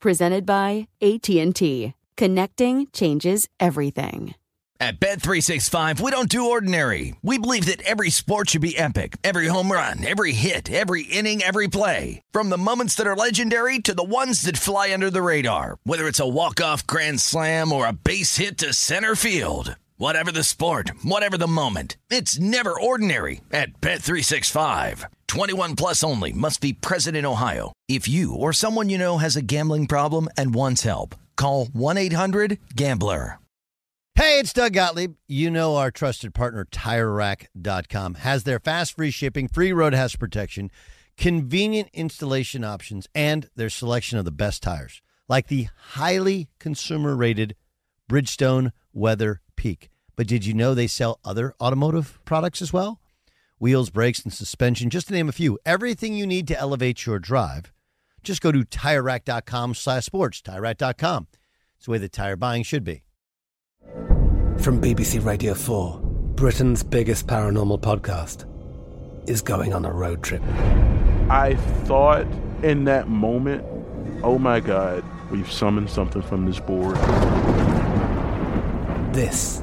Presented by AT&T. Connecting changes everything. At Bet365, we don't do ordinary. We believe that every sport should be epic. Every home run, every hit, every inning, every play. From the moments that are legendary to the ones that fly under the radar. Whether it's a walk-off grand slam or a base hit to center field. Whatever the sport, whatever the moment. It's never ordinary at Bet365. 21 plus only must be present in Ohio. If you or someone you know has a gambling problem and wants help, call 1-800-GAMBLER. Hey, it's Doug Gottlieb. You know our trusted partner, TireRack.com, has their fast free shipping, free road hazard protection, convenient installation options, and their selection of the best tires, like the highly consumer rated Bridgestone Weather Peak. But did you know they sell other automotive products as well? Wheels, brakes, and suspension, just to name a few. Everything you need to elevate your drive. Just go to TireRack.com slash sports. TireRack.com. It's the way that tire buying should be. From BBC Radio 4, Britain's biggest paranormal podcast is going on a road trip. I thought in that moment, oh my God, we've summoned something from this board. This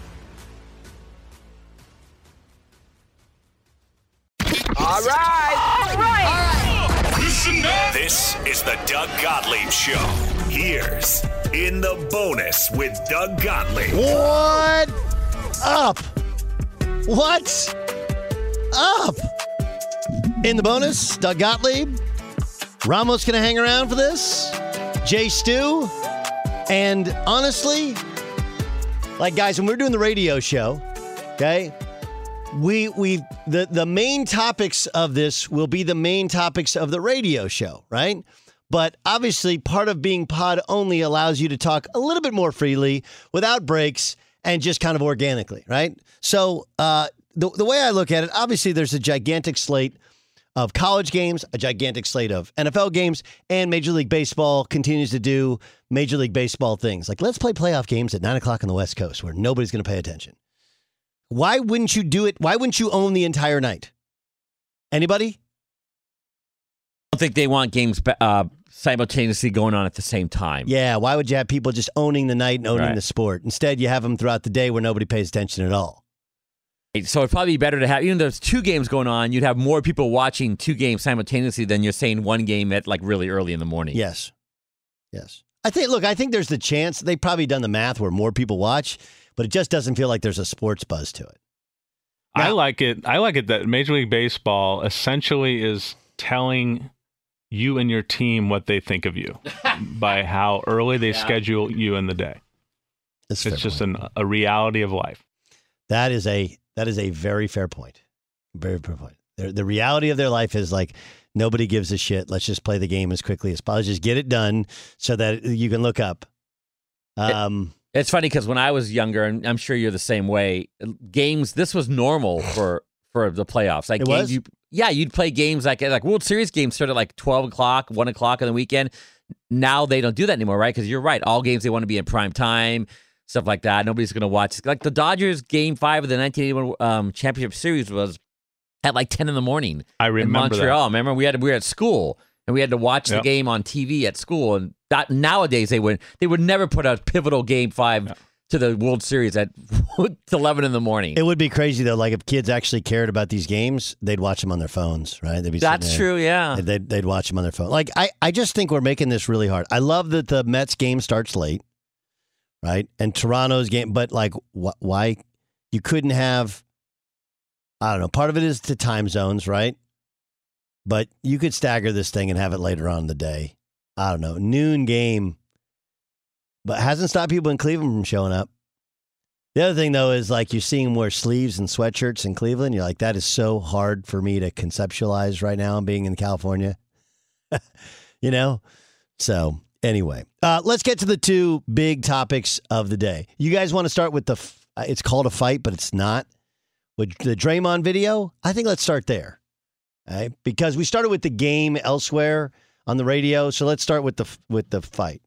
All right. All right. This is the Doug Gottlieb Show. Here's In the Bonus with Doug Gottlieb. What up? What's up? In the bonus, Doug Gottlieb. Ramos going to hang around for this. Jay Stu. And honestly, like guys, when we're doing the radio show, okay, we we the the main topics of this will be the main topics of the radio show, right? But obviously, part of being pod only allows you to talk a little bit more freely without breaks and just kind of organically, right? So, uh, the, the way I look at it, obviously, there's a gigantic slate of college games, a gigantic slate of NFL games, and Major League Baseball continues to do Major League Baseball things. Like, let's play playoff games at nine o'clock on the West Coast where nobody's going to pay attention. Why wouldn't you do it? Why wouldn't you own the entire night? Anybody? I don't think they want games uh, simultaneously going on at the same time. Yeah, why would you have people just owning the night and owning Right. the sport? Instead, you have them throughout the day where nobody pays attention at all. So it'd probably be better to have, even though there's two games going on, you'd have more people watching two games simultaneously than you're saying one game at like really early in the morning. Yes. Yes. I think, look, I think there's the chance they've probably done the math where more people watch, but it just doesn't feel like there's a sports buzz to it. I like it. I like it that Major League Baseball essentially is telling you and your team what they think of you by how early they Yeah. schedule you in the day. That's it's just an, a reality of life. That is a that is a very fair point. Very fair point. The, the reality of their life is like nobody gives a shit. Let's just play the game as quickly as possible. Just get it done so that you can look up Um, It's funny because when I was younger, and I'm sure you're the same way. Games, this was normal for for the playoffs. Like It games, was? you, yeah, you'd play games like like World Series games start at like 12 o'clock, one o'clock on the weekend. Now they don't do that anymore, right? Because you're right, all games they want to be in prime time, stuff like that. Nobody's going to watch. Like the Dodgers game five of the 1981 um, championship series was at like 10 in the morning. I in remember that. Montreal. Remember we had we were at school and we had to watch the game on TV at school. And that nowadays they would they would never put a pivotal game five to the World Series at 11 in the morning. it would be crazy though. Like if kids actually cared about these games, they'd watch them on their phones, right? They'd be That's there. true. Yeah. They'd, they'd watch them on their phone. Like I, I just think we're making this really hard. I love that the Mets game starts late, right? And Toronto's game, but like, wh- why you couldn't have? I don't know. Part of it is the time zones, right? But you could stagger this thing and have it later on in the day. I don't know. Noon game, but hasn't stopped people in Cleveland from showing up. The other thing though is like you're seeing wear sleeves and sweatshirts in Cleveland. You're like, that is so hard for me to conceptualize right now being in California. you know? So anyway, uh, let's get to the two big topics of the day. You guys want to start with the f- it's called a fight, but it's not. With the Draymond video, I think let's start there. Because we started with the game elsewhere on the radio, so let's start with the with the fight.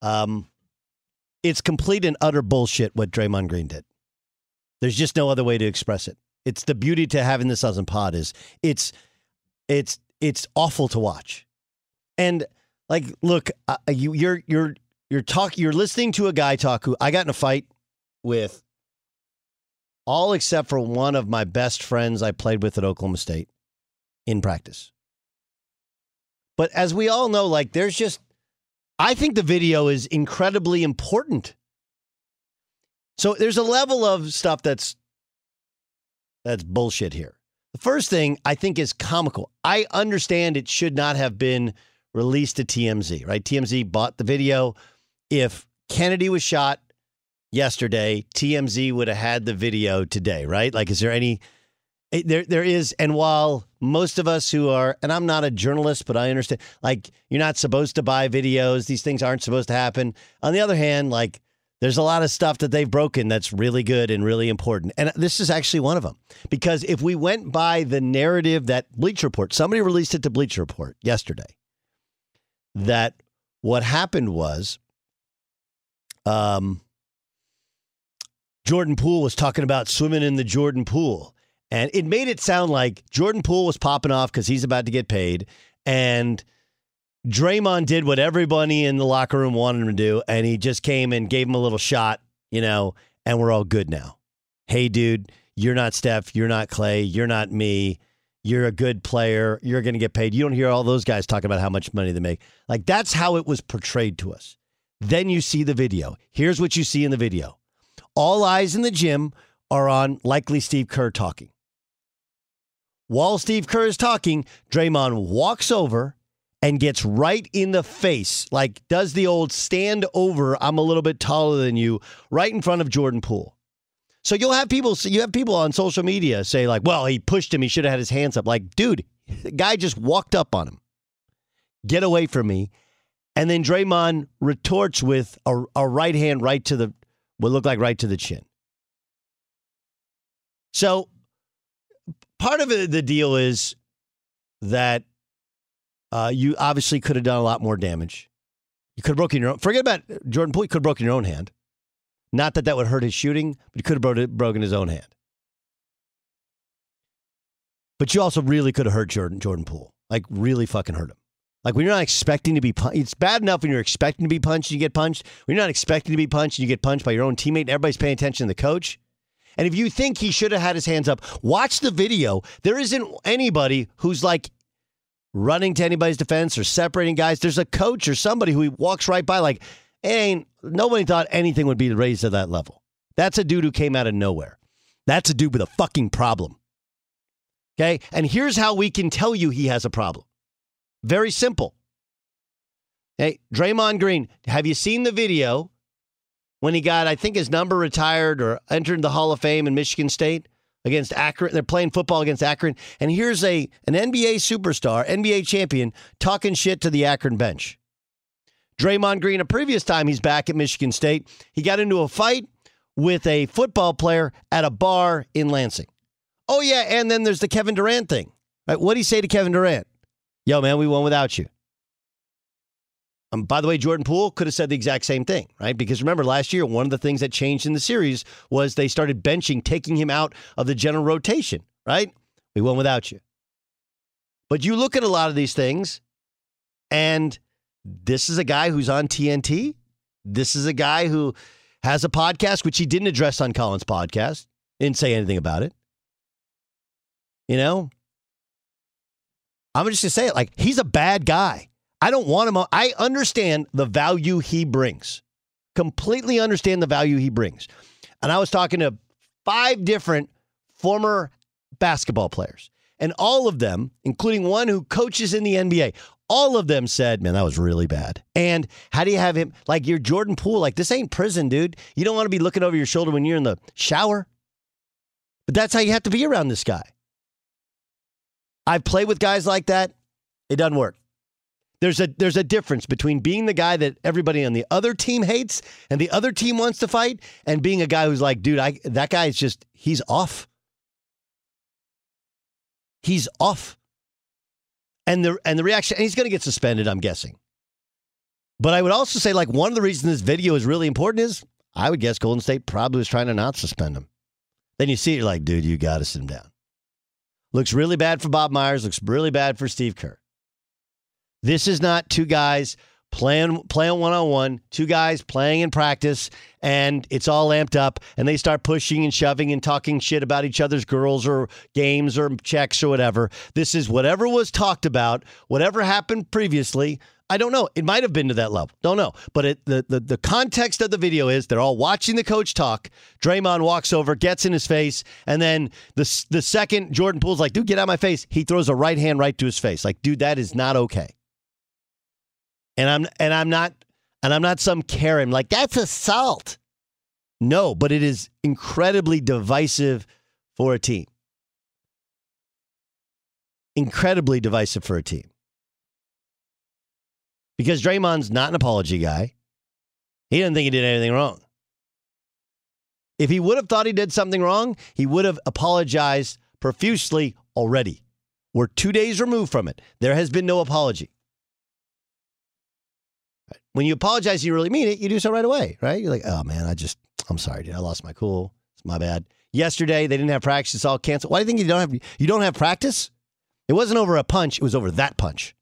Um it's complete and utter bullshit what Draymond Green did. There's just no other way to express it. It's the beauty to having this on pod is it's it's it's awful to watch. And like, look, uh, you you're you're you're talk you're listening to a guy talk who I got in a fight with all except for one of my best friends I played with at Oklahoma State in practice. But as we all know, like there's just I think the video is incredibly important. So there's a level of stuff that's that's bullshit here. The first thing I think is comical. I understand it should not have been released to TMZ, right? TMZ bought the video. If Kennedy was shot yesterday, TMZ would have had the video today, right? Like, is there any? It- There, there is, and while most of us who are, and I'm not a journalist, but I understand, like, you're not supposed to buy videos. These things aren't supposed to happen. On the other hand, like, there's a lot of stuff that they've broken that's really good and really important. And this is actually one of them. Because if we went by the narrative that Bleacher Report, somebody released it to Bleacher Report yesterday, that what happened was um, Jordan Poole was talking about swimming in the Jordan Pool. And it made it sound like Jordan Poole was popping off because he's about to get paid. And Draymond did what everybody in the locker room wanted him to do, and he just came and gave him a little shot, you know, and we're all good now. Hey, dude, you're not Steph, you're not Clay, you're not me. You're a good player. You're going to get paid. You don't hear all those guys talking about how much money they make. Like that's how it was portrayed to us. Then you see the video. Here's what you see in the video. All eyes in the gym are on likely Steve Kerr talking. While Steve Kerr is talking, Draymond walks over and gets right in the face, like does the old stand over, I'm a little bit taller than you, right in front of Jordan Poole. So you'll have people you have people on social media say like, "Well, he pushed him, he should have had his hands up." Like, dude, the guy just walked up on him. Get away from me. And then Draymond retorts with a, a right hand right to the what looked like right to the chin. So part of the deal is that uh, you obviously could have done a lot more damage. You could have broken your own. Forget about Jordan Poole. You could have broken your own hand. Not that that would hurt his shooting, but he could have broken, broken his own hand. But you also really could have hurt Jordan Jordan Poole. Like really fucking hurt him. Like when you're not expecting to be punched, it's bad enough when you're expecting to be punched and you get punched. When you're not expecting to be punched and you get punched by your own teammate, and everybody's paying attention to the coach. And if you think he should have had his hands up, watch the video. There isn't anybody who's like running to anybody's defense or separating guys. There's a coach or somebody who walks right by, like, ain't nobody thought anything would be raised to that level. That's a dude who came out of nowhere. That's a dude with a fucking problem. Okay. And here's how we can tell you he has a problem very simple. Hey, Draymond Green, have you seen the video when he got, I think, his number retired or entered the Hall of Fame in Michigan State against Akron? They're playing football against Akron, and here's a an NBA superstar, NBA champion, talking shit to the Akron bench. Draymond Green, a previous time he's back at Michigan State, he got into a fight with a football player at a bar in Lansing. Oh, yeah. And then there's the Kevin Durant thing. Right? What did he say to Kevin Durant? Yo, man, we won without you. Um, by the way, Jordan Poole could have said the exact same thing, right? Because remember, last year, one of the things that changed in the series was they started benching, taking him out of the general rotation, right? We won without you. But you look at a lot of these things, and this is a guy who's on TNT. This is a guy who has a podcast, which he didn't address on Colin's podcast, didn't say anything about it. You know, I'm just going to say it like he's a bad guy. I don't want him. I understand the value he brings. Completely understand the value he brings. And I was talking to five different former basketball players, and all of them, including one who coaches in the NBA, all of them said, "Man, that was really bad." And how do you have him like you're Jordan Poole? Like this ain't prison, dude. You don't want to be looking over your shoulder when you're in the shower. But that's how you have to be around this guy. I've played with guys like that. It doesn't work. There's a there's a difference between being the guy that everybody on the other team hates and the other team wants to fight and being a guy who's like, dude, I that guy is just he's off. He's off. And the and the reaction and he's going to get suspended, I'm guessing. But I would also say like one of the reasons this video is really important is I would guess Golden State probably was trying to not suspend him. Then you see it, you're like, dude, you got to sit him down. Looks really bad for Bob Myers, looks really bad for Steve Kerr. This is not two guys playing playing one on one, two guys playing in practice, and it's all amped up, and they start pushing and shoving and talking shit about each other's girls or games or checks or whatever. This is whatever was talked about, whatever happened previously. I don't know. It might have been to that level. Don't know. But it, the, the the context of the video is they're all watching the coach talk. Draymond walks over, gets in his face, and then the the second Jordan Poole's like, "Dude, get out of my face," he throws a right hand right to his face. Like, dude, that is not okay. And I'm and I'm not and I'm not some Karen like that's assault. No, but it is incredibly divisive for a team. Incredibly divisive for a team. Because Draymond's not an apology guy. He didn't think he did anything wrong. If he would have thought he did something wrong, he would have apologized profusely already. We're two days removed from it. There has been no apology. When you apologize, you really mean it. You do so right away, right? You're like, oh man, I just, I'm sorry, dude. I lost my cool. It's my bad. Yesterday they didn't have practice. It's all canceled. Why do you think you don't have you don't have practice? It wasn't over a punch. It was over that punch.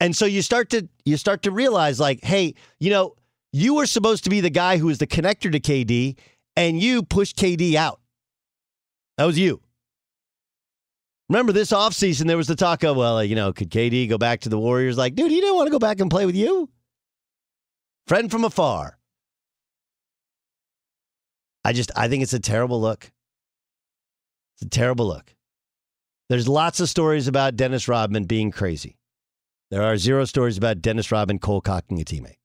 And so you start to you start to realize like, hey, you know, you were supposed to be the guy who was the connector to KD, and you pushed KD out. That was you. Remember this offseason, there was the talk of, well, you know, could KD go back to the Warriors? Like, dude, he didn't want to go back and play with you. Friend from afar. I just, I think it's a terrible look. It's a terrible look. There's lots of stories about Dennis Rodman being crazy. There are zero stories about Dennis Rodman cold cocking a teammate.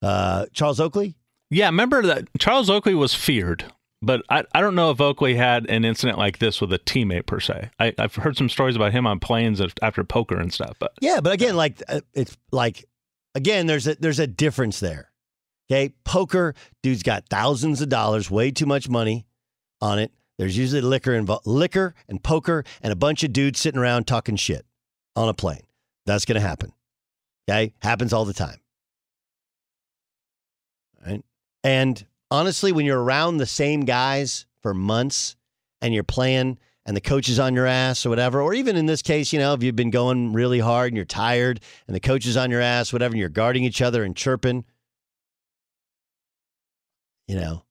Uh, Charles Oakley? Yeah, remember that Charles Oakley was feared but I, I don't know if Oakley had an incident like this with a teammate per se. I, have heard some stories about him on planes after poker and stuff. But yeah, but again, like uh, it's like again, there's a there's a difference there. Okay, poker, dude's got thousands of dollars, way too much money on it. There's usually liquor involved, liquor and poker, and a bunch of dudes sitting around talking shit on a plane. That's going to happen. Okay, happens all the time. All right, and honestly, when you're around the same guys for months and you're playing and the coach is on your ass or whatever, or even in this case, you know, if you've been going really hard and you're tired and the coach is on your ass, whatever, and you're guarding each other and chirping, you know,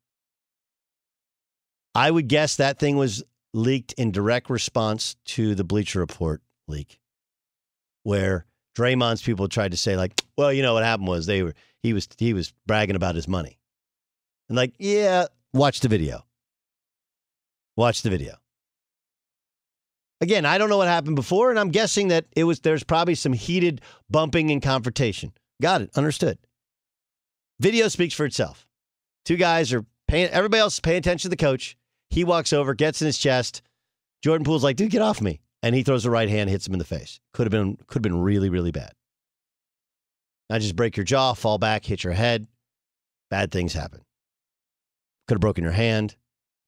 I would guess that thing was leaked in direct response to the Bleacher Report leak, where Draymond's people tried to say, like, well, you know what happened was they were he was he was bragging about his money. And like, yeah, watch the video. Watch the video. Again, I don't know what happened before, and I'm guessing that it was there's probably some heated bumping and confrontation. Got it. Understood. Video speaks for itself. Two guys are paying everybody else is paying attention to the coach. He walks over, gets in his chest. Jordan Poole's like, dude, get off me. and he throws the right hand, hits him in the face. Could have been could have been really really bad. Not just break your jaw, fall back, hit your head. Bad things happen. Could have broken your hand.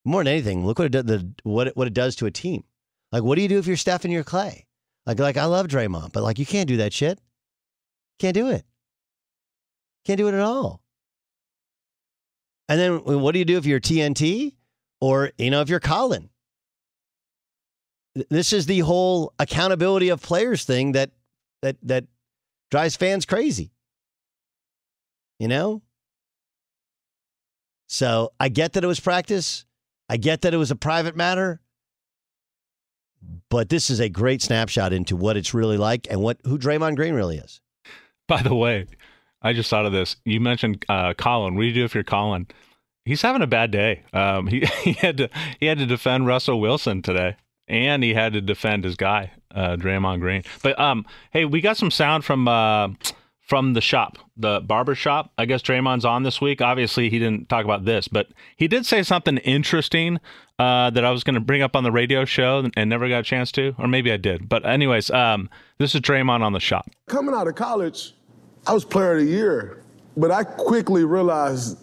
More than anything, look what it, the, what, it, what it does to a team. Like, what do you do if you're Steph and you're Clay? Like, like I love Draymond, but like you can't do that shit. Can't do it. Can't do it at all. And then what do you do if you're TNT or you know if you're Colin? This is the whole accountability of players thing that that that drives fans crazy. You know? So I get that it was practice. I get that it was a private matter. But this is a great snapshot into what it's really like and what who Draymond Green really is. By the way, I just thought of this. You mentioned uh, Colin. What do you do if you're Colin? He's having a bad day. Um, he he had to he had to defend Russell Wilson today, and he had to defend his guy, uh, Draymond Green. But um, hey, we got some sound from uh, from the shop, the barber shop. I guess Draymond's on this week. Obviously, he didn't talk about this, but he did say something interesting uh, that I was going to bring up on the radio show and never got a chance to, or maybe I did. But anyways, um, this is Draymond on the shop. Coming out of college, I was player of the year, but I quickly realized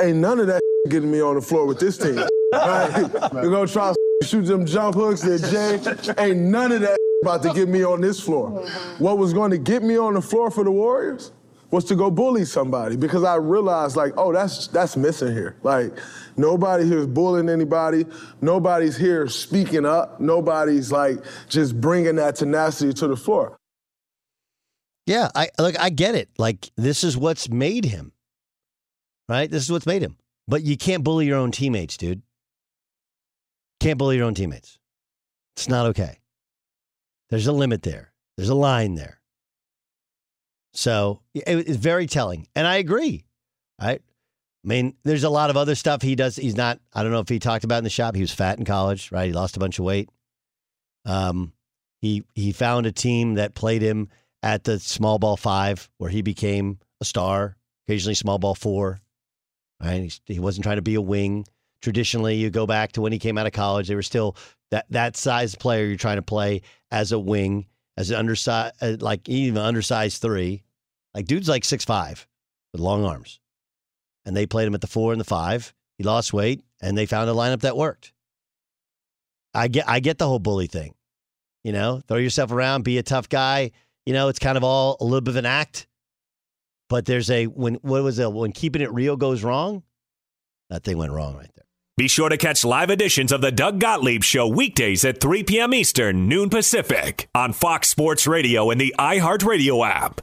ain't none of that getting me on the floor with this team. right? We're gonna try to shoot them jump hooks that Jay. Ain't none of that about to get me on this floor. What was going to get me on the floor for the Warriors was to go bully somebody because I realized like, oh, that's that's missing here. Like nobody here is bullying anybody. Nobody's here speaking up. Nobody's like just bringing that tenacity to the floor. Yeah, I look. I get it. Like this is what's made him, right? This is what's made him. But you can't bully your own teammates, dude. Can't bully your own teammates. It's not okay. There's a limit there. There's a line there. So it's very telling, and I agree. Right? I mean, there's a lot of other stuff he does. He's not. I don't know if he talked about in the shop. He was fat in college, right? He lost a bunch of weight. Um, he he found a team that played him at the small ball five, where he became a star. Occasionally, small ball four. Right? He, he wasn't trying to be a wing. Traditionally, you go back to when he came out of college. They were still that that size player you're trying to play as a wing, as an undersized, uh, like even undersized three. Like dude's like six five with long arms, and they played him at the four and the five. He lost weight, and they found a lineup that worked. I get I get the whole bully thing. You know, throw yourself around, be a tough guy. You know, it's kind of all a little bit of an act. But there's a when what was it when keeping it real goes wrong? That thing went wrong right there. Be sure to catch live editions of the Doug Gottlieb Show weekdays at 3 p.m. Eastern, noon Pacific, on Fox Sports Radio and the iHeartRadio app.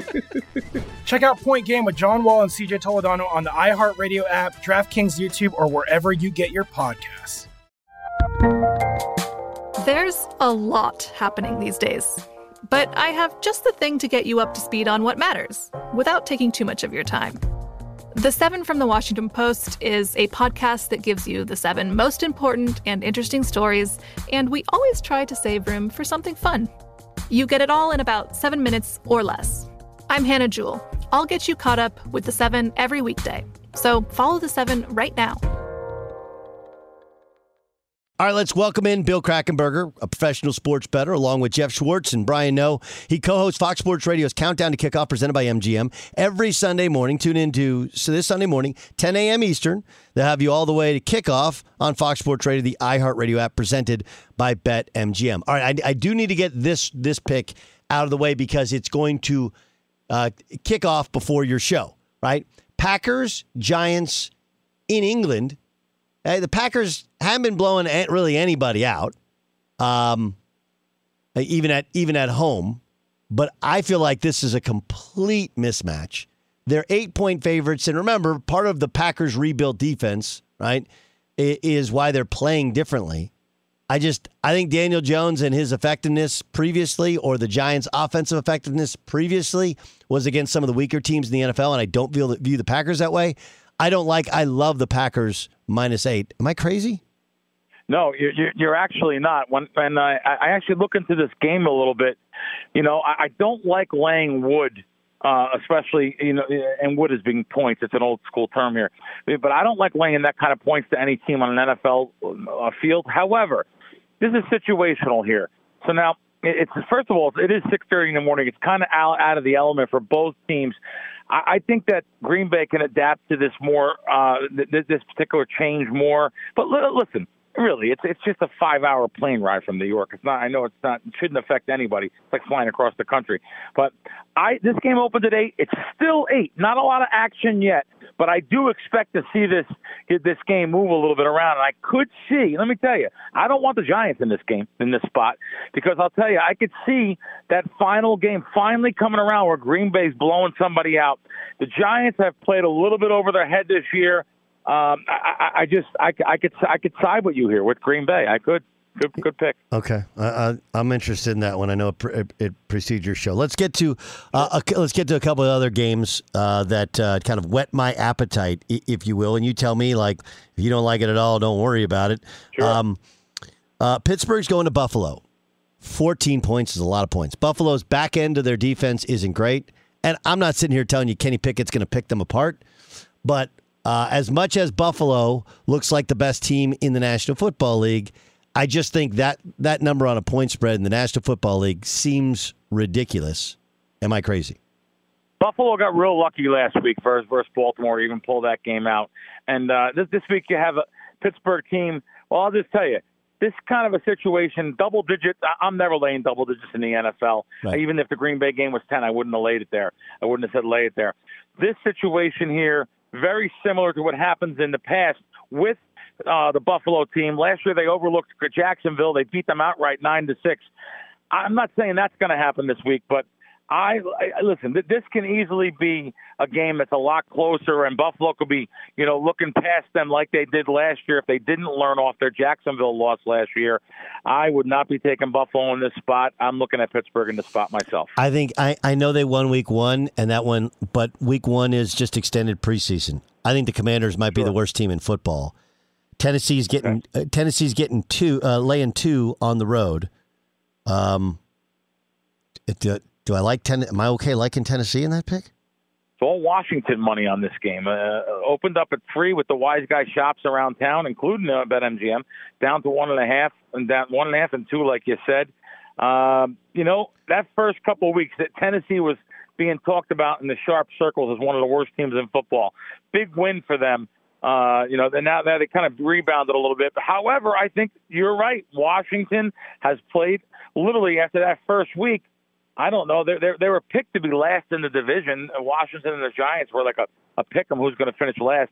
Check out Point Game with John Wall and CJ Toledano on the iHeartRadio app, DraftKings YouTube, or wherever you get your podcasts. There's a lot happening these days. But I have just the thing to get you up to speed on what matters without taking too much of your time. The Seven from the Washington Post is a podcast that gives you the seven most important and interesting stories, and we always try to save room for something fun. You get it all in about seven minutes or less. I'm Hannah Jewell. I'll get you caught up with the seven every weekday. So follow the seven right now. All right, let's welcome in Bill Krackomberger, a professional sports bettor, along with Jeff Schwartz and Brian Noe. He co-hosts Fox Sports Radio's Countdown to Kickoff, presented by MGM, every Sunday morning. Tune in to so this Sunday morning, 10 a.m. Eastern. They'll have you all the way to kickoff on Fox Sports Radio, the iHeartRadio app, presented by BetMGM. All right, I, I do need to get this this pick out of the way because it's going to uh, kick off before your show. Right, Packers Giants in England. Hey, the Packers haven't been blowing really anybody out, um, even at even at home. But I feel like this is a complete mismatch. They're eight point favorites, and remember, part of the Packers' rebuilt defense, right, is why they're playing differently. I just I think Daniel Jones and his effectiveness previously, or the Giants' offensive effectiveness previously, was against some of the weaker teams in the NFL, and I don't feel that, view the Packers that way. I don't like. I love the Packers minus eight. Am I crazy? No, you're, you're- actually not. When and I, I actually look into this game a little bit. You know, I, I don't like laying wood, uh, especially you know, and wood is being points. It's an old school term here, but I don't like laying that kind of points to any team on an NFL uh, field. However, this is situational here. So now it's first of all, it is 6:30 in the morning. It's kind of out, out of the element for both teams. I, I think that Green Bay can adapt to this more, uh, th- this particular change more. But li- listen, really, it's it's just a five-hour plane ride from New York. It's not. I know it's not. It shouldn't affect anybody. It's like flying across the country. But I this game opened at eight. It's still eight. Not a lot of action yet. But I do expect to see this this game move a little bit around. And I could see. Let me tell you, I don't want the Giants in this game in this spot because I'll tell you, I could see that final game finally coming around where Green Bay's blowing somebody out. The Giants have played a little bit over their head this year. Um, I, I, I just I, I could I could side with you here with Green Bay. I could. Good good pick. Okay, I, I, I'm interested in that one. I know it, pre- it precedes your show. Let's get to uh, a, let's get to a couple of other games uh, that uh, kind of whet my appetite, if you will. And you tell me, like, if you don't like it at all, don't worry about it. Um, uh, Pittsburgh's going to Buffalo. 14 points is a lot of points. Buffalo's back end of their defense isn't great, and I'm not sitting here telling you Kenny Pickett's going to pick them apart, but uh, as much as Buffalo looks like the best team in the National Football League. I just think that that number on a point spread in the National Football League seems ridiculous. Am I crazy? Buffalo got real lucky last week versus versus Baltimore, to even pull that game out. And uh, this this week you have a Pittsburgh team. Well, I'll just tell you, this kind of a situation, double digit. I- I'm never laying double digits in the NFL. Right. Even if the Green Bay game was ten, I wouldn't have laid it there. I wouldn't have said lay it there. This situation here, very similar to what happens in the past with uh, the Buffalo team. Last year they overlooked Jacksonville. They beat them outright nine to six. I'm not saying that's going to happen this week, but I, I listen. This can easily be a game that's a lot closer, and Buffalo could be, you know, looking past them like they did last year. If they didn't learn off their Jacksonville loss last year, I would not be taking Buffalo in this spot. I'm looking at Pittsburgh in this spot myself. I think I, I know they won week one, and that one, but week one is just extended preseason. I think the Commanders might be the worst team in football. Tennessee's getting uh, Tennessee's getting two, uh, laying two on the road. Um, do, do I like ten? Am I okay liking Tennessee in that pick? It's all Washington money on this game. Uh, opened up at three with the wise guy shops around town, including uh, BetMGM, down to one and a half and down one and a half and two, like you said. Um, you know that first couple of weeks that Tennessee was being talked about in the sharp circles as one of the worst teams in football. Big win for them. Uh, you know, now that they kind of rebounded a little bit. However, I think you're right. Washington has played literally after that first week I don't know. They they they were picked to be last in the division. Washington and the Giants were like a a pick 'em who's going to finish last.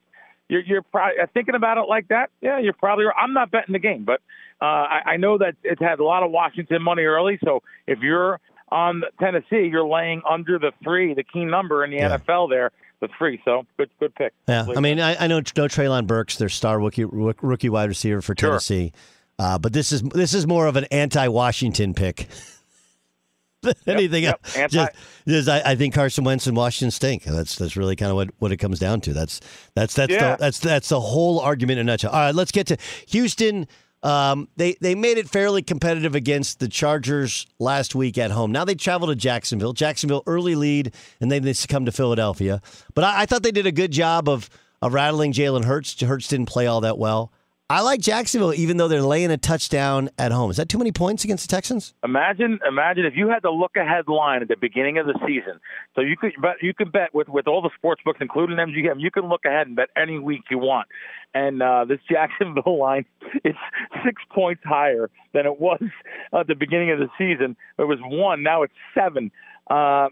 You're you're probably uh, thinking about it like that. Yeah, you're probably. I'm not betting the game, but uh, I, I know that it had a lot of Washington money early. So if you're on Tennessee, you're laying under the three, the key number in the yeah. NFL there. The three, so good, good pick. Yeah, I mean, I, I know no Treylon Burks, their star rookie rookie wide receiver for Tennessee, sure. uh, but this is this is more of an anti-Washington pick. anything yep, else. Yep. Just, just I, I, think Carson Wentz and Washington stink. That's that's really kind of what, what it comes down to. That's that's that's yeah. the, that's that's the whole argument in a nutshell. All right, let's get to Houston. Um, they they made it fairly competitive against the Chargers last week at home. Now they travel to Jacksonville. Jacksonville early lead, and then they succumb to Philadelphia. But I, I thought they did a good job of of rattling Jalen Hurts. Hurts didn't play all that well. I like Jacksonville, even though they're laying a touchdown at home. Is that too many points against the Texans? Imagine, imagine if you had the look ahead line at the beginning of the season. So you could, bet, you could bet with with all the sports books, including MGM, you can look ahead and bet any week you want. And uh, this Jacksonville line is six points higher than it was at the beginning of the season. It was one, now it's seven. Uh,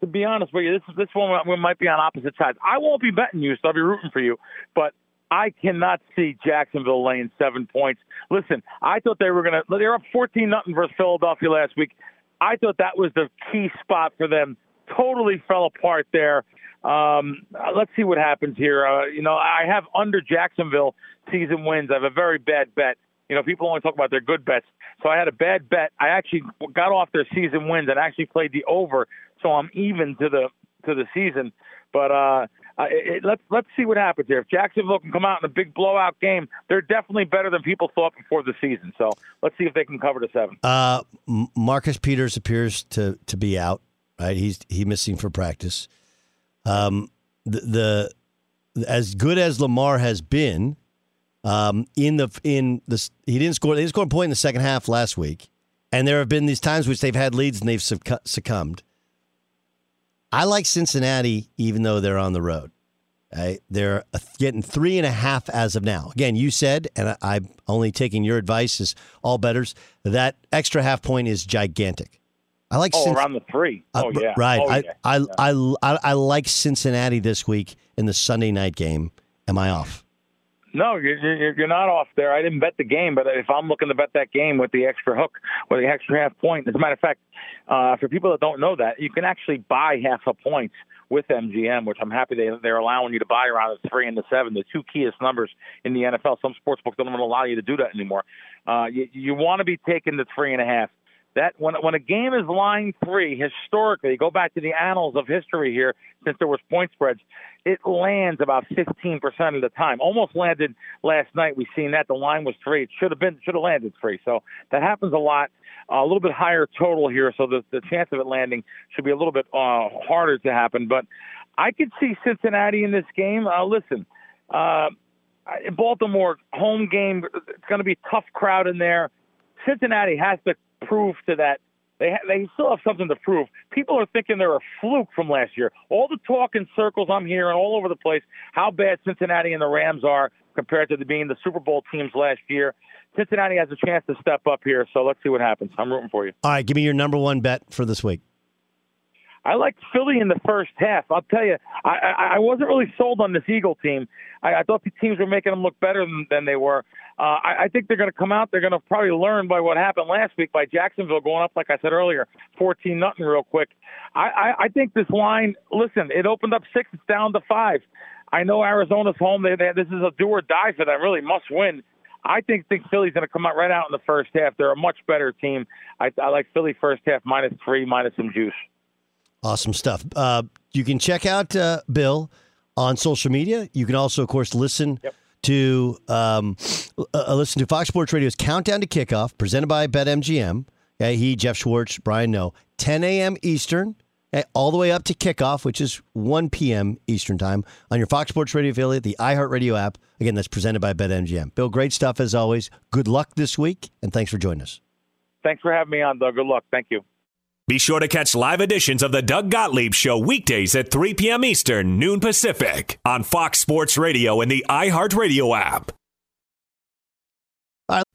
to be honest with you, this this one we might be on opposite sides. I won't be betting you, so I'll be rooting for you. But I cannot see Jacksonville laying seven points. Listen, I thought they were going to. They were up 14 nothing versus Philadelphia last week. I thought that was the key spot for them. Totally fell apart there. Um, let's see what happens here. Uh, you know, I have under Jacksonville season wins. I have a very bad bet. You know, people only talk about their good bets. So I had a bad bet. I actually got off their season wins and actually played the over. So I'm even to the to the season. But uh, uh, it, let's let's see what happens here. If Jacksonville can come out in a big blowout game, they're definitely better than people thought before the season. So let's see if they can cover the seven. Uh, Marcus Peters appears to to be out. Right, he's he missing for practice. Um, the, the as good as Lamar has been, um, in the in the he didn't score. They didn't score a point in the second half last week, and there have been these times which they've had leads and they've succumbed. I like Cincinnati, even though they're on the road. Right? They're getting three and a half as of now. Again, you said, and I, am only taking your advice as all betters, that extra half point is gigantic. I like oh, around the three. Uh, oh yeah, right. Oh, I, yeah. I, I, I, I like Cincinnati this week in the Sunday night game. Am I off? No, you're, you're not off there. I didn't bet the game, but if I'm looking to bet that game with the extra hook or the extra half point, as a matter of fact, uh, for people that don't know that, you can actually buy half a point with MGM, which I'm happy they, they're allowing you to buy around the three and the seven, the two keyest numbers in the NFL. Some sports books don't even allow you to do that anymore. Uh, you, you want to be taking the three and a half that when when a game is line three, historically, go back to the annals of history here, since there was point spreads, it lands about 15% of the time. Almost landed last night. We seen that the line was three. It should have been should have landed three. So that happens a lot. Uh, a little bit higher total here, so the the chance of it landing should be a little bit uh, harder to happen. But I could see Cincinnati in this game. Uh, listen. Uh, Baltimore home game. It's going to be a tough crowd in there. Cincinnati has to prove to that. They ha- they still have something to prove. People are thinking they're a fluke from last year. All the talk in circles I'm hearing all over the place how bad Cincinnati and the Rams are compared to the, being the Super Bowl teams last year. Cincinnati has a chance to step up here, so let's see what happens. I'm rooting for you. All right, give me your number one bet for this week. I like Philly in the first half. I'll tell you, I, I, I wasn't really sold on this Eagle team. I, I thought the teams were making them look better than, than they were. Uh, I, I think they're going to come out. They're going to probably learn by what happened last week by Jacksonville going up, like I said earlier, 14 nothing real quick. I, I, I think this line. Listen, it opened up six. It's down to five. I know Arizona's home. They, they, this is a do or die for them. Really must win. I think think Philly's going to come out right out in the first half. They're a much better team. I, I like Philly first half minus three, minus some juice. Awesome stuff. Uh, you can check out uh, Bill on social media. You can also, of course, listen yep. to um, uh, listen to Fox Sports Radio's Countdown to Kickoff, presented by BetMGM. Okay, he, Jeff Schwartz, Brian Noe, 10 a.m. Eastern, okay, all the way up to kickoff, which is 1 p.m. Eastern time on your Fox Sports Radio affiliate, the iHeartRadio app. Again, that's presented by BetMGM. Bill, great stuff as always. Good luck this week, and thanks for joining us. Thanks for having me on, Doug. Good luck. Thank you. Be sure to catch live editions of the Doug Gottlieb Show weekdays at 3 p.m. Eastern, noon Pacific, on Fox Sports Radio and the iHeartRadio app.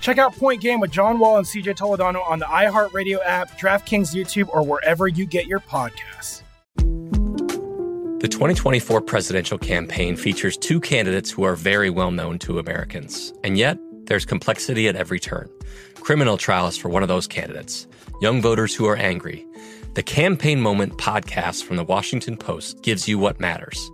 Check out Point Game with John Wall and CJ Toledano on the iHeartRadio app, DraftKings YouTube, or wherever you get your podcasts. The 2024 presidential campaign features two candidates who are very well known to Americans. And yet, there's complexity at every turn. Criminal trials for one of those candidates, young voters who are angry. The Campaign Moment podcast from the Washington Post gives you what matters.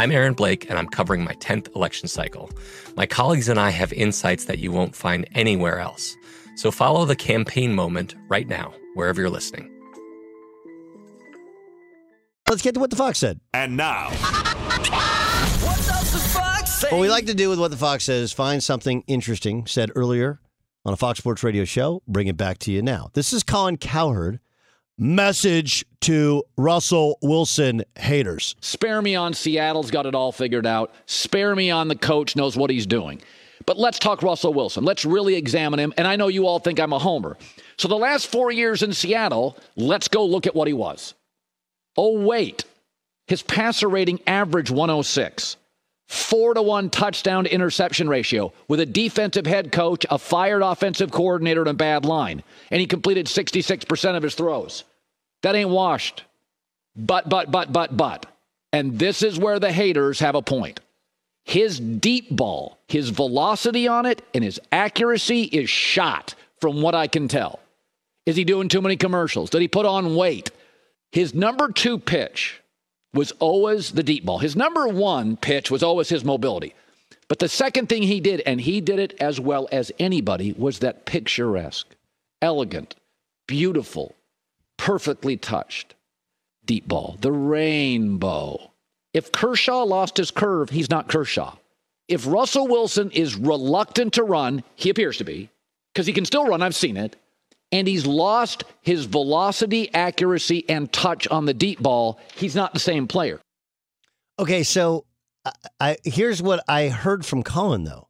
I'm Aaron Blake, and I'm covering my 10th election cycle. My colleagues and I have insights that you won't find anywhere else. So follow the Campaign Moment right now, wherever you're listening. Let's get to what the Fox said. And now, what's up, The Fox? What we like to do with what the Fox says, is find something interesting said earlier on a Fox Sports Radio show, bring it back to you now. This is Colin Cowherd. Message to Russell Wilson haters. Spare me on Seattle's got it all figured out. Spare me on the coach knows what he's doing. But let's talk Russell Wilson. Let's really examine him. And I know you all think I'm a homer. So the last four years in Seattle, let's go look at what he was. Oh, wait. His passer rating average 106. Four to one touchdown to interception ratio with a defensive head coach, a fired offensive coordinator, and a bad line. And he completed 66% of his throws. That ain't washed. But, but, but, but, but. And this is where the haters have a point. His deep ball, his velocity on it, and his accuracy is shot from what I can tell. Is he doing too many commercials? Did he put on weight? His number two pitch was always the deep ball. His number one pitch was always his mobility. But the second thing he did, and he did it as well as anybody, was that picturesque, elegant, beautiful, perfectly touched deep ball, the rainbow. If Kershaw lost his curve, he's not Kershaw. If Russell Wilson is reluctant to run, he appears to be, because he can still run, I've seen it, and he's lost his velocity, accuracy, and touch on the deep ball, he's not the same player. Okay, so I, I here's what I heard from Colin though.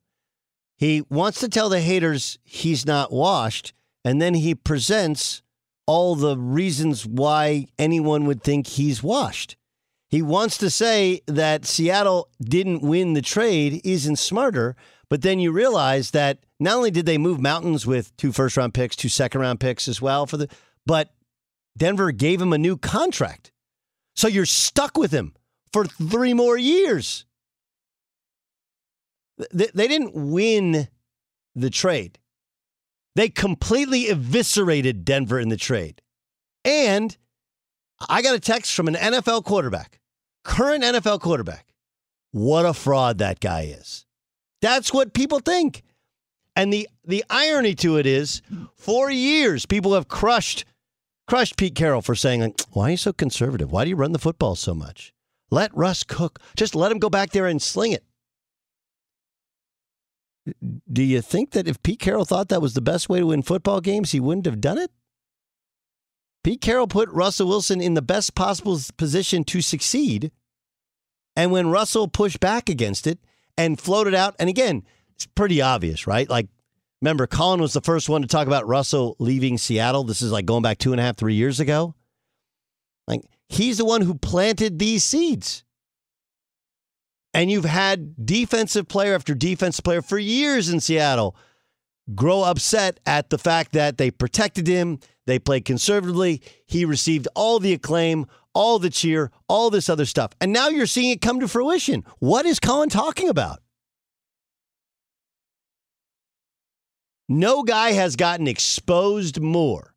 He wants to tell the haters he's not washed, and then he presents all the reasons why anyone would think he's washed. He wants to say that Seattle didn't win the trade isn't smarter, but then you realize that not only did they move mountains with two first round picks, two second round picks as well for the but Denver gave him a new contract. So you're stuck with him for three more years. They didn't win the trade. They completely eviscerated Denver in the trade. And I got a text from an NFL quarterback, current NFL quarterback. What a fraud that guy is. That's what people think. And the the irony to it is, for years people have crushed crushed Pete Carroll for saying, like, "Why are you so conservative? Why do you run the football so much? Let Russ cook. Just let him go back there and sling it." Do you think that if Pete Carroll thought that was the best way to win football games, he wouldn't have done it? Pete Carroll put Russell Wilson in the best possible position to succeed. And when Russell pushed back against it and floated out, and again, it's pretty obvious, right? Like, remember, Colin was the first one to talk about Russell leaving Seattle. This is like going back two and a half, three years ago. Like, he's the one who planted these seeds. And you've had defensive player after defensive player for years in Seattle grow upset at the fact that they protected him, they played conservatively, he received all the acclaim, all the cheer, all this other stuff. And now you're seeing it come to fruition. What is Colin talking about? No guy has gotten exposed more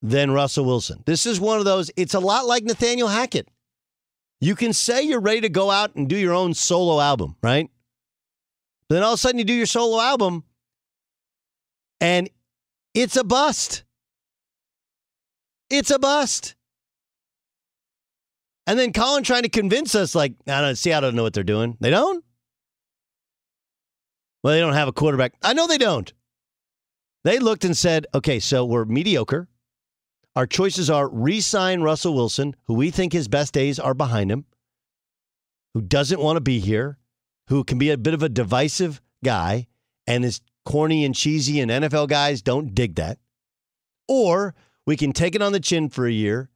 than Russell Wilson. This is one of those, it's a lot like Nathaniel Hackett. You can say you're ready to go out and do your own solo album, right? But then all of a sudden you do your solo album and it's a bust. It's a bust. And then Colin trying to convince us, like, I don't see, I don't know what they're doing. They don't? Well, they don't have a quarterback. I know they don't. They looked and said, okay, so we're mediocre. Our choices are re sign Russell Wilson, who we think his best days are behind him, who doesn't want to be here, who can be a bit of a divisive guy and is corny and cheesy, and NFL guys don't dig that. Or we can take it on the chin for a year.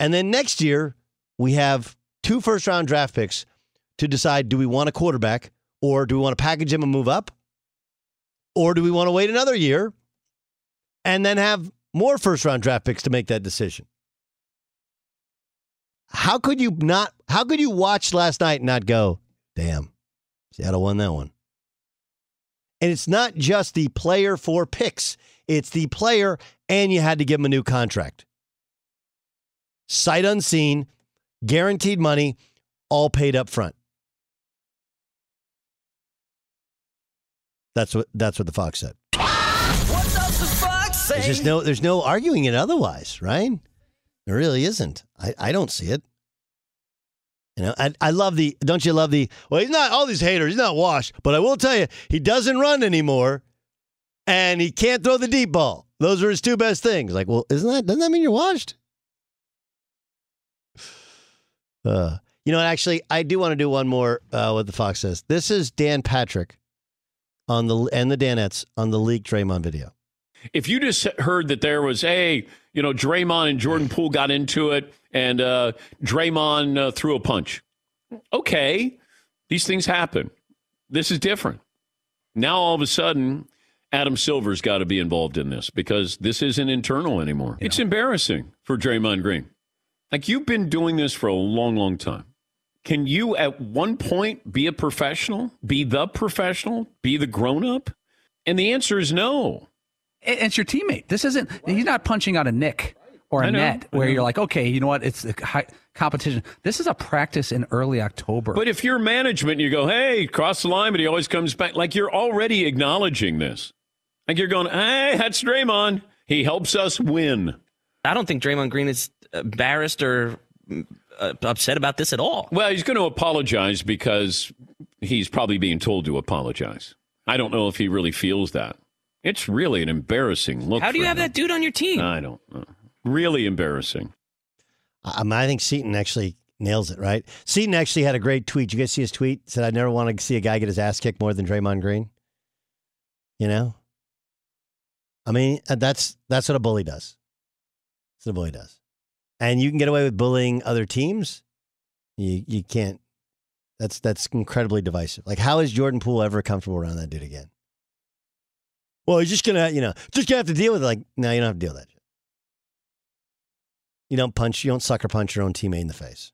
And then next year, we have two first round draft picks to decide do we want a quarterback or do we want to package him and move up? Or do we want to wait another year and then have more first round draft picks to make that decision? How could you not? How could you watch last night and not go, damn, Seattle won that one? And it's not just the player for picks, it's the player, and you had to give him a new contract. Sight unseen, guaranteed money, all paid up front. That's what that's what the Fox said. Say? There's just no there's no arguing it otherwise, right? There really isn't. I, I don't see it. You know, I, I love the, don't you love the, well, he's not, all these haters, he's not washed, but I will tell you, he doesn't run anymore and he can't throw the deep ball. Those are his two best things. Like, well, isn't that, doesn't that mean you're washed? Uh, you know, actually, I do want to do one more. Uh, what the Fox says. This is Dan Patrick on the and the Danettes on the leaked Draymond video. If you just heard that there was, hey, you know, Draymond and Jordan Poole got into it, and uh, Draymond uh, threw a punch. Okay, these things happen. This is different. Now all of a sudden, Adam Silver's got to be involved in this because this isn't internal anymore. It's embarrassing for Draymond Green. Like you've been doing this for a long, long time. Can you at one point be a professional, be the professional, be the grown up? And the answer is no. And It's your teammate. This isn't, he's not punching out a nick or a know, net where you're like, okay, you know what? It's a high competition. This is a practice in early October. But if you're management, you go, hey, cross the line, but he always comes back. Like you're already acknowledging this. Like you're going, hey, that's Draymond. He helps us win. I don't think Draymond Green is embarrassed or uh, upset about this at all. Well, he's going to apologize because he's probably being told to apologize. I don't know if he really feels that. It's really an embarrassing look. How do you for have him. that dude on your team? I don't know. Really embarrassing. I, I think Seaton actually nails it, right? Seaton actually had a great tweet. You guys see his tweet? Said, I never want to see a guy get his ass kicked more than Draymond Green. You know? I mean, uh, that's that's what a bully does. That's what a bully does. And you can get away with bullying other teams. You you can't. That's that's incredibly divisive. Like, how is Jordan Poole ever comfortable around that dude again? Well, he's just gonna, you know, just gonna have to deal with it. Like, no, you don't have to deal with that. You don't punch, you don't sucker punch your own teammate in the face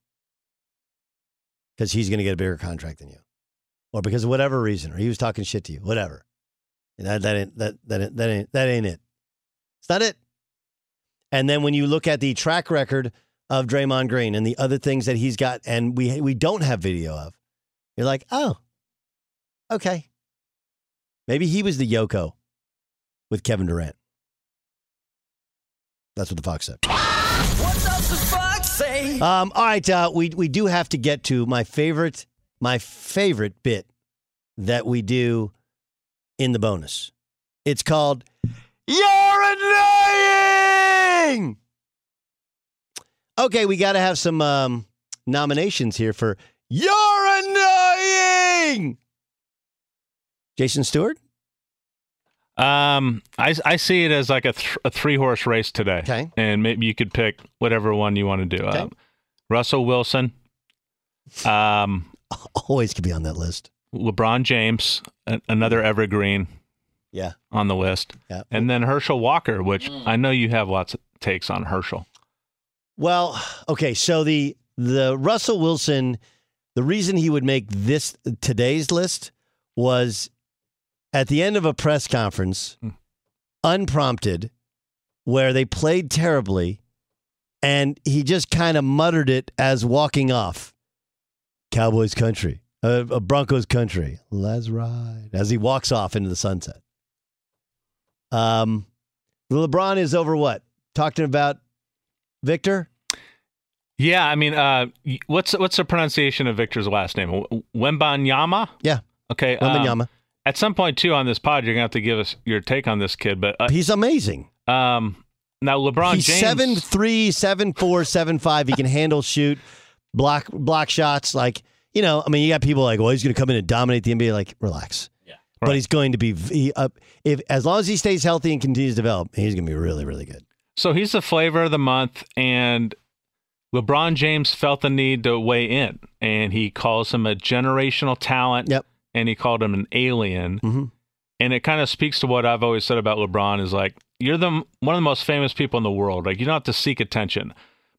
because he's to get a bigger contract than you, or because of whatever reason, or he was talking shit to you, whatever. That that ain't that that ain't, that ain't that ain't it. It's not it. And then when you look at the track record of Draymond Green and the other things that he's got, and we we don't have video of, you're like, oh, okay, maybe he was the Yoko with Kevin Durant. That's what the Fox said. What does the fox say? Um, all right, uh, we we do have to get to my favorite my favorite bit that we do in the bonus. It's called "You're Annoying." Okay, we got to have some um, nominations here for "You're Annoying." Jason Stewart. Um, I, I see it as like a, th- a three horse race today. Okay. And maybe you could pick whatever one you want to do. Um, Russell Wilson. Um, always could be on that list. LeBron James, a- another evergreen. Yeah. On the list. Yeah. And then Herschel Walker, which I know you have lots of takes on Herschel. Well, okay, so the the Russell Wilson, the reason he would make this today's list was at the end of a press conference, unprompted, where they played terribly, and he just kind of muttered it as walking off. Cowboys country, uh, Broncos country, let's ride. As he walks off into the sunset. Um, LeBron is over what? Talking about Victor? Yeah, I mean, uh, what's what's the pronunciation of Victor's last name? W- Wembanyama? Yeah. Okay. um, Wembanyama. At some point too on this pod, you're gonna have to give us your take on this kid. But uh, He's amazing. um, now LeBron He's James. seven three, seven four, seven five. He can handle, shoot, block block shots. Like you know, I mean, you got people like, well, he's going to come in and dominate the NBA. Like, relax. Yeah. But he's going to be he, uh, if as long as he stays healthy and continues to develop, he's going to be really really good. So he's the flavor of the month, and LeBron James felt the need to weigh in, and he calls him a generational talent. Yep. And he called him an alien. Mhm. And it kind of speaks to what I've always said about LeBron is like you're the one of the most famous people in the world. Like you don't have to seek attention.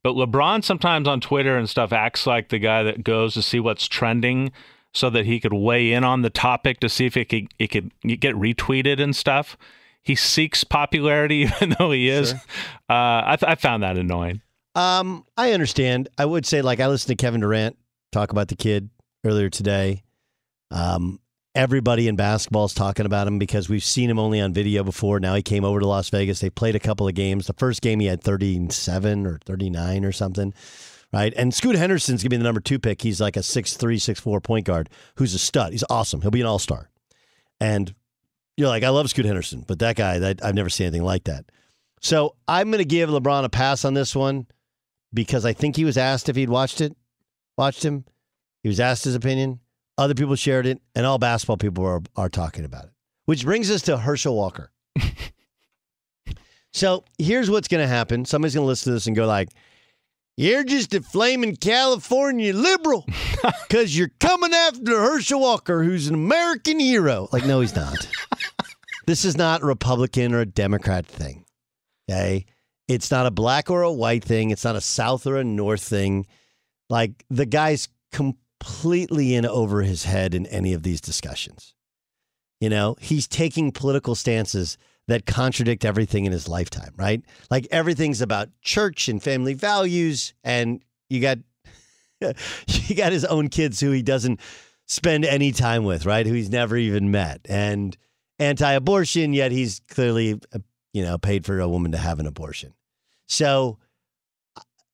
But LeBron sometimes on Twitter and stuff acts like the guy that goes to see what's trending so that he could weigh in on the topic to see if it could it could get retweeted and stuff. He seeks popularity even though he is. Uh, I, I found that annoying. Um, I understand. I would say like I listened to Kevin Durant talk about the kid earlier today. Um, everybody in basketball is talking about him because we've seen him only on video before. Now he came over to Las Vegas. They played a couple of games. The first game he had 37 or 39 or something, right? And Scoot Henderson's going to be the number two pick. He's like a 6'3, 6'4 point guard who's a stud. He's awesome. He'll be an all star. And you're like, I love Scoot Henderson, but that guy, that, I've never seen anything like that. So I'm going to give LeBron a pass on this one because I think he was asked if he'd watched it, watched him. He was asked his opinion. Other people shared it, and all basketball people are, are talking about it. Which brings us to Herschel Walker. so here's what's going to happen. Somebody's going to listen to this and go like, "You're just a flaming California liberal because you're coming after Herschel Walker, who's an American hero." Like, no, he's not. this is not a Republican or a Democrat thing. Okay, it's not a black or a white thing. It's not a South or a North thing. Like the guy's completely in over his head in any of these discussions. You know, he's taking political stances that contradict everything in his lifetime, right? Like everything's about church and family values, and you got you got his own kids who he doesn't spend any time with, right? Who he's never even met, and anti-abortion, yet he's clearly uh, you know paid for a woman to have an abortion. So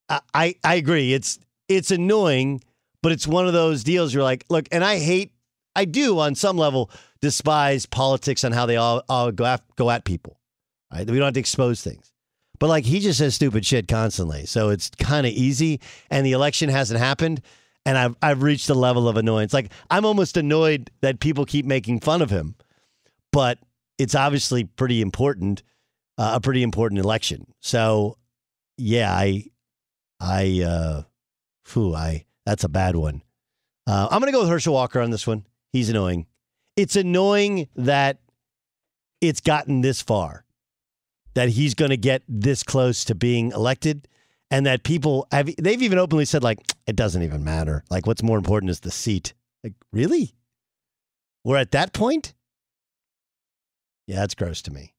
I I, I agree. It's it's annoying, but it's one of those deals you're like, look, and I hate, I do on some level despise politics and how they all, all go, at, go at people, right? We don't have to expose things. But like he just says stupid shit constantly. So it's kind of easy. And the election hasn't happened. And I've, I've reached a level of annoyance. Like I'm almost annoyed that people keep making fun of him, but it's obviously pretty important, uh, a pretty important election. So yeah, I, I, uh, Phew, I that's a bad one. Uh, I'm going to go with Herschel Walker on this one. He's annoying. It's annoying that it's gotten this far, that he's going to get this close to being elected, and that people have they've even openly said like it doesn't even matter. Like what's more important is the seat. Like really, we're at that point. Yeah, that's gross to me.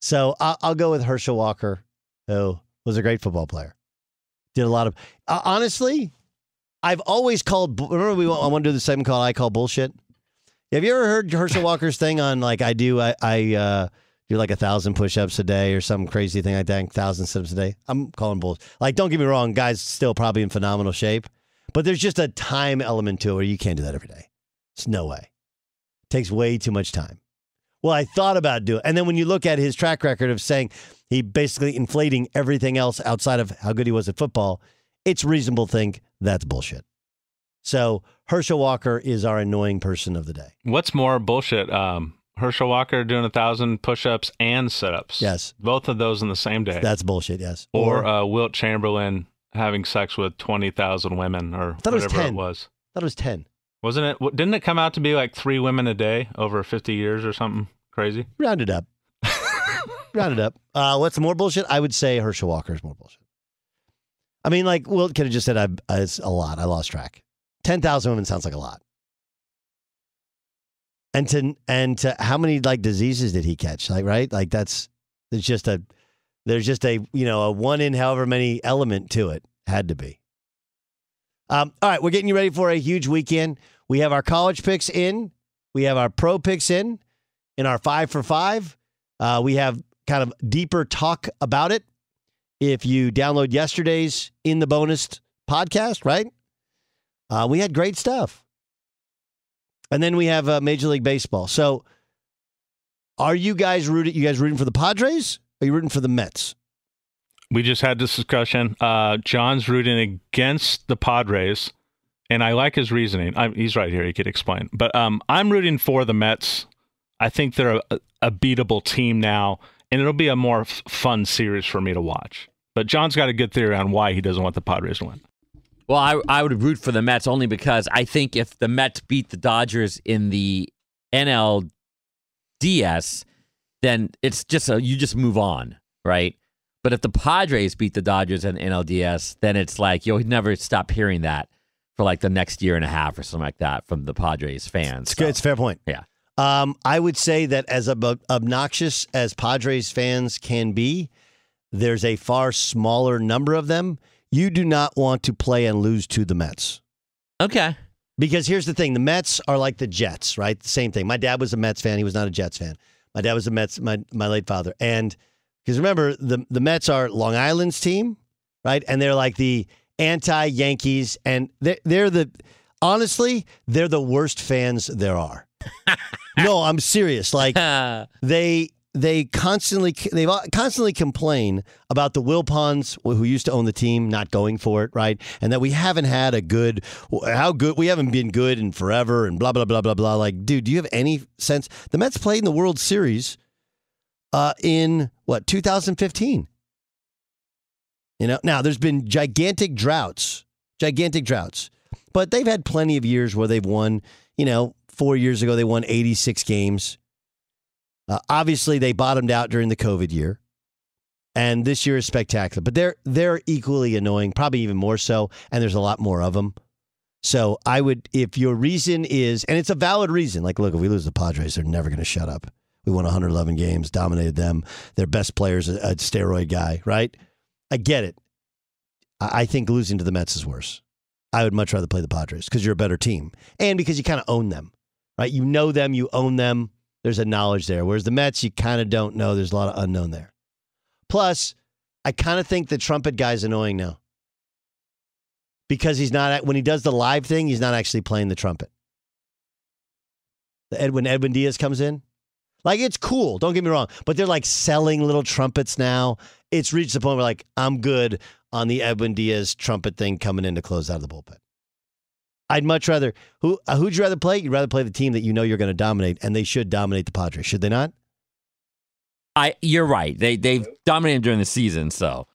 So I'll, I'll go with Herschel Walker, who was a great football player did a lot of uh, honestly i've always called remember we i want to do the segment called i call bullshit? Have you ever heard herschel walker's thing on like i do i, I uh, do like a thousand push-ups a day or some crazy thing like that thousand sit-ups a day? I'm calling bullshit like don't get me wrong guys still probably in phenomenal shape but there's just a time element to it you can't do that every day. It's no way. It takes way too much time. Well, I thought about doing, and then when you look at his track record of saying he basically inflating everything else outside of how good he was at football, it's reasonable to think that's bullshit. So Herschel Walker is our annoying person of the day. What's more bullshit? Um, Herschel Walker doing a thousand push-ups and sit-ups. Yes, both of those in the same day. That's bullshit. Yes, or, or uh, Wilt Chamberlain having sex with twenty thousand women or whatever it was. 10. it was. It was ten. Wasn't it? Didn't it come out to be like three women a day over 50 years or something crazy? Rounded up. Rounded up. Uh, what's more bullshit? I would say Herschel Walker is more bullshit. I mean, like, Will could have just said, I, I, it's a lot. I lost track. 10,000 women sounds like a lot. And to, and to how many like diseases did he catch? Like, right? Like, that's, there's just a, there's just a, you know, a one in however many element to it. Had to be. Um, all right, we're getting you ready for a huge weekend. We have our college picks in, we have our pro picks in, in our five for five. Uh, we have kind of deeper talk about it. If you download yesterday's in the bonus podcast, right? Uh, we had great stuff. And then we have uh, Major League Baseball. So, are you guys rooting? You guys rooting for the Padres? Are you rooting for the Mets? We just had this discussion. Uh, John's rooting against the Padres, and I like his reasoning. I, he's right here; he could explain. But um, I'm rooting for the Mets. I think they're a, a beatable team now, and it'll be a more f- fun series for me to watch. But John's got a good theory on why he doesn't want the Padres to win. Well, I, I would root for the Mets only because I think if the Mets beat the Dodgers in the NLDS, then it's just a, you just move on, right? But if the Padres beat the Dodgers in NLDS, then it's like you'll never stop hearing that for like the next year and a half or something like that from the Padres fans. It's, so, it's a fair point. Yeah. Um, I would say that as ob- obnoxious as Padres fans can be, there's a far smaller number of them. You do not want to play and lose to the Mets. Okay. Because here's the thing the Mets are like the Jets, right? Same thing. My dad was a Mets fan. He was not a Jets fan. My dad was a Mets, my, my late father. And because remember, the, the Mets are Long Island's team, right? And they're like the anti Yankees. And they're, they're the, honestly, they're the worst fans there are. No, I'm serious. Like they they constantly they constantly complain about the Wilpons who used to own the team not going for it, right? And that we haven't had a good how good we haven't been good in forever and blah blah blah blah blah. Like, dude, do you have any sense? The Mets played in the World Series uh, in what 2015. You know, now there's been gigantic droughts, gigantic droughts, but they've had plenty of years where they've won. You know, four years ago they won 86 games. Uh, obviously, they bottomed out during the COVID year, and this year is spectacular. But they're they're equally annoying, probably even more so. And there's a lot more of them. So I would, if your reason is, and it's a valid reason, like, look, if we lose the Padres, they're never going to shut up. We won 111 games, dominated them. Their best player's a, a steroid guy, right? I get it. I, I think losing to the Mets is worse. I would much rather play the Padres because you're a better team and because you kind of own them, right? You know them, you own them. There's a knowledge there. Whereas the Mets, you kind of don't know. There's a lot of unknown there. Plus, I kind of think the trumpet guy's annoying now because he's not when he does the live thing, he's not actually playing the trumpet. The Edwin Edwin Diaz comes in, like it's cool. Don't get me wrong, but they're like selling little trumpets now. It's reached the point where like I'm good on the Edwin Diaz trumpet thing coming in to close out of the bullpen. I'd much rather who uh, who'd you rather play? You'd rather play the team that you know you're going to dominate, and they should dominate the Padres, should they not? I you're right. They they've dominated during the season, so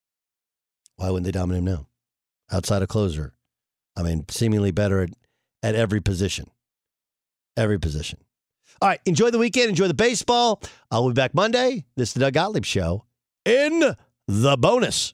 why wouldn't they dominate now? Outside of closer, I mean, seemingly better at, at every position, every position. All right, enjoy the weekend, enjoy the baseball. I'll be back Monday. This is the Doug Gottlieb Show in the bonus.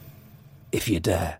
if you dare.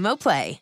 Play.